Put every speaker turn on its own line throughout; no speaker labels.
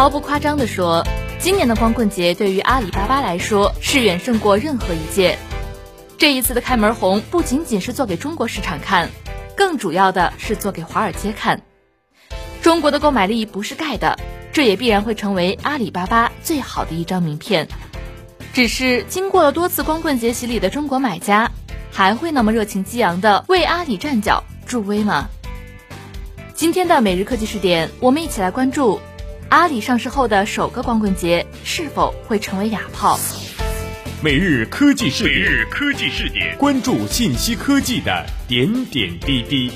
毫不夸张地说，今年的光棍节对于阿里巴巴来说是远胜过任何一届。这一次的开门红不仅仅是做给中国市场看，更主要的是做给华尔街看。中国的购买力不是盖的，这也必然会成为阿里巴巴最好的一张名片。只是经过了多次光棍节洗礼的中国买家，还会那么热情激昂的为阿里站脚助威吗？今天的每日科技视点，我们一起来关注阿里上市后的首个光棍节是否会成为哑炮。
每日科技视点，每日科技视点，关注信息科技的点点滴滴。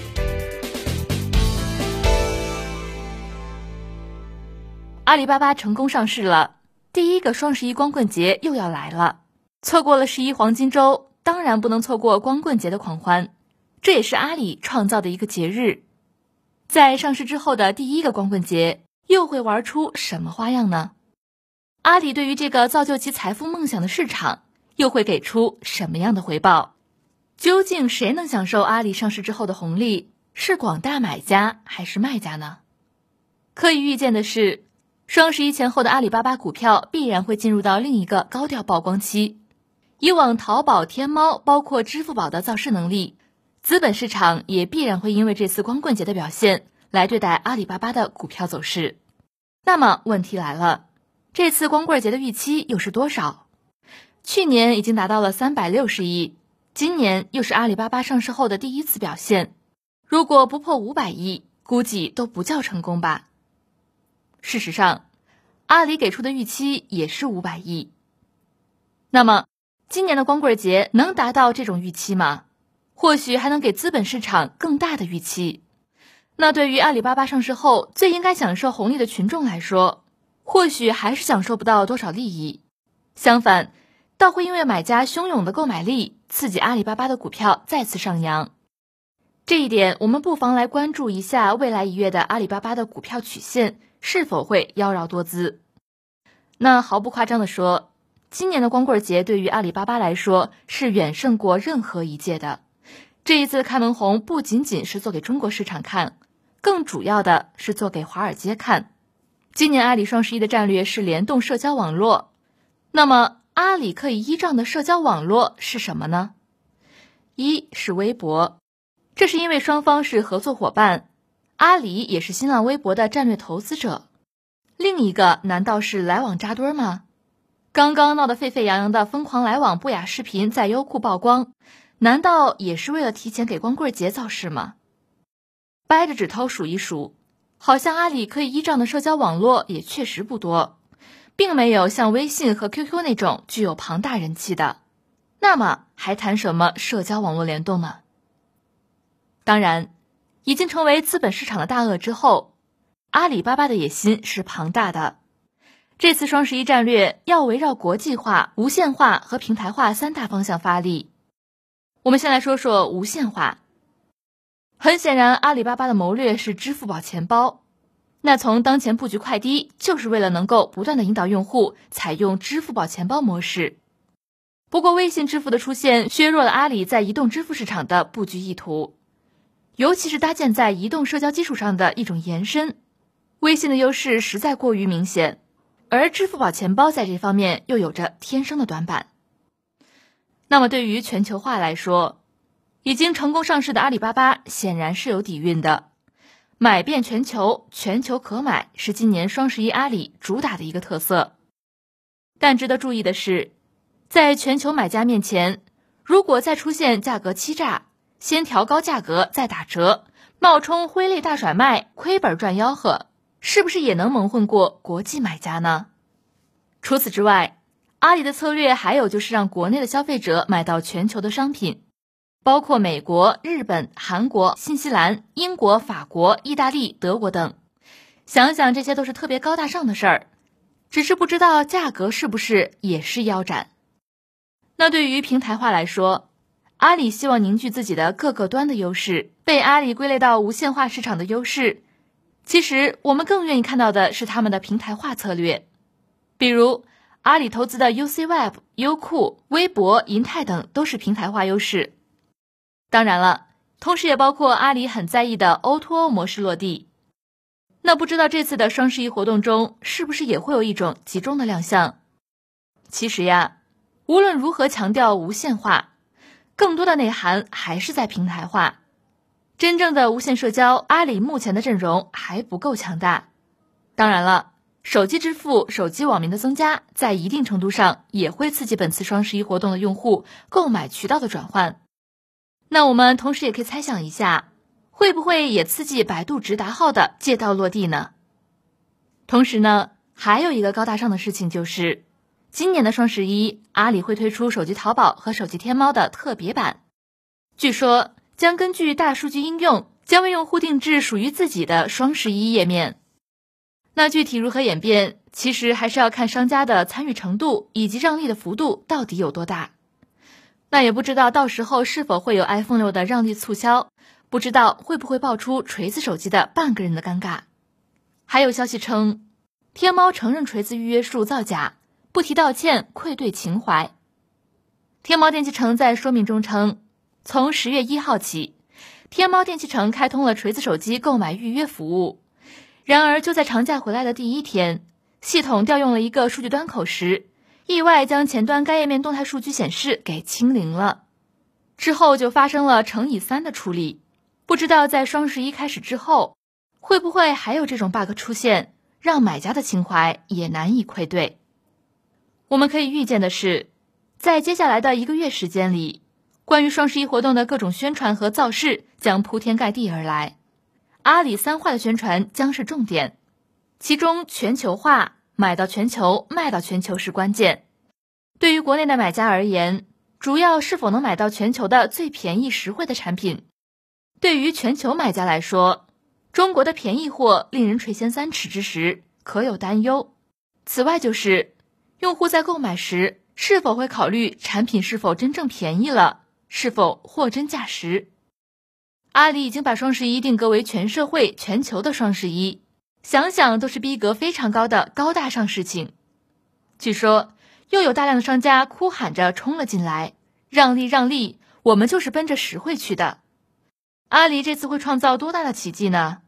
阿里巴巴成功上市了，第一个双十一光棍节又要来了。错过了十一黄金周，当然不能错过光棍节的狂欢。这也是阿里创造的一个节日。在上市之后的第一个光棍节，又会玩出什么花样呢？阿里对于这个造就其财富梦想的市场，又会给出什么样的回报？究竟谁能享受阿里上市之后的红利？是广大买家还是卖家呢？可以预见的是，双十一前后的阿里巴巴股票必然会进入到另一个高调曝光期。以往淘宝、天猫，包括支付宝的造势能力。资本市场也必然会因为这次光棍节的表现来对待阿里巴巴的股票走势。那么问题来了，这次光棍节的预期又是多少？去年已经达到了三百六十亿，今年又是阿里巴巴上市后的第一次表现，如果不破五百亿，估计都不叫成功吧。事实上，阿里给出的预期也是五百亿。那么，今年的光棍节能达到这种预期吗？或许还能给资本市场更大的预期。那对于阿里巴巴上市后最应该享受红利的群众来说，或许还是享受不到多少利益。相反，倒会因为买家汹涌的购买力，刺激阿里巴巴的股票再次上扬。这一点，我们不妨来关注一下未来一月的阿里巴巴的股票曲线是否会妖娆多姿。那毫不夸张的说，今年的光棍节对于阿里巴巴来说是远胜过任何一届的。这一次开门红不仅仅是做给中国市场看，更主要的是做给华尔街看。今年阿里双十一的战略是联动社交网络，那么阿里可以依仗的社交网络是什么呢？一是微博，这是因为双方是合作伙伴，阿里也是新浪微博的战略投资者。另一个难道是来往扎堆吗？刚刚闹得沸沸扬扬的疯狂来往不雅视频在优酷曝光。难道也是为了提前给光棍节造势吗？掰着指头数一数，好像阿里可以依仗的社交网络也确实不多，并没有像微信和 QQ 那种具有庞大人气的。那么还谈什么社交网络联动呢？当然，已经成为资本市场的大鳄之后，阿里巴巴的野心是庞大的。这次双十一战略要围绕国际化、无线化和平台化三大方向发力。我们先来说说无线化。很显然，阿里巴巴的谋略是支付宝钱包。那从当前布局快滴，就是为了能够不断的引导用户采用支付宝钱包模式。不过，微信支付的出现削弱了阿里在移动支付市场的布局意图，尤其是搭建在移动社交基础上的一种延伸。微信的优势实在过于明显，而支付宝钱包在这方面又有着天生的短板。那么，对于全球化来说，已经成功上市的阿里巴巴显然是有底蕴的。买遍全球，全球可买是今年双十一阿里主打的一个特色。但值得注意的是，在全球买家面前，如果再出现价格欺诈、先调高价格再打折、冒充挥泪大甩卖、亏本赚吆喝，是不是也能蒙混过国际买家呢？除此之外，阿里的策略还有就是让国内的消费者买到全球的商品，包括美国、日本、韩国、新西兰、英国、法国、意大利、德国等。想想这些都是特别高大上的事儿，只是不知道价格是不是也是腰斩。那对于平台化来说，阿里希望凝聚自己的各个端的优势，被阿里归类到无线化市场的优势。其实我们更愿意看到的是他们的平台化策略，比如。阿里投资的 UCWeb、优酷、微博、银泰等都是平台化优势。当然了，同时也包括阿里很在意的 O2O 模式落地。那不知道这次的双十一活动中，是不是也会有一种集中的亮相？其实呀，无论如何强调无线化，更多的内涵还是在平台化。真正的无线社交，阿里目前的阵容还不够强大。当然了，手机支付、手机网民的增加，在一定程度上也会刺激本次双十一活动的用户购买渠道的转换。那我们同时也可以猜想一下。会不会也刺激百度直达号的借道落地呢？同时呢，还有一个高大上的事情就是，今年的双十一，阿里会推出手机淘宝和手机天猫的特别版，据说将根据大数据应用，将为用户定制属于自己的双十一页面。那具体如何演变，其实还是要看商家的参与程度以及让利的幅度到底有多大。那也不知道到时候是否会有 iPhone 六的让利促销。不知道会不会爆出锤子手机的半个人的尴尬？还有消息称，天猫承认锤子预约数造假，不提道歉愧对情怀。天猫电器城在说明中称，从十月一号起，天猫电器城开通了锤子手机购买预约服务。然而，就在长假回来的第一天，系统调用了一个数据端口时，意外将前端该页面动态数据显示给清零了。之后就发生了乘以三的处理。不知道在双十一开始之后，会不会还有这种 bug 出现，让买家的情怀也难以愧对。我们可以预见的是，在接下来的一个月时间里，关于双十一活动的各种宣传和造势将铺天盖地而来。阿里三化的宣传将是重点，其中全球化、买到全球、卖到全球是关键。对于国内的买家而言，主要是否能买到全球的最便宜实惠的产品。对于全球买家来说，中国的便宜货令人垂涎三尺之时，可有担忧。此外，就是用户在购买时是否会考虑产品是否真正便宜了，是否货真价实。阿里已经把双十一定格为全社会、全球的双十一，想想都是逼格非常高的高大上事情。据说又有大量的商家哭喊着冲了进来，让利让利，我们就是奔着实惠去的。阿里这次会创造多大的奇迹呢？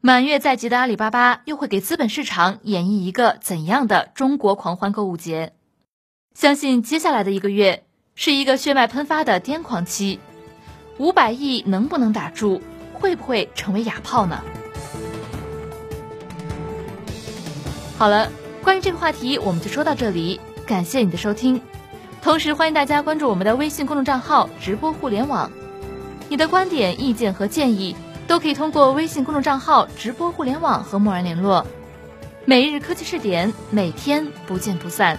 满月在即的阿里巴巴又会给资本市场演绎一个怎样的中国狂欢购物节？相信接下来的一个月是一个血脉喷发的癫狂期。五百亿能不能打住？会不会成为哑炮呢？好了，关于这个话题我们就说到这里，感谢你的收听，同时欢迎大家关注我们的微信公众账号“直播互联网”。你的观点、意见和建议都可以通过微信公众账号“直播互联网”和默然联络。每日科技视点，每天不见不散。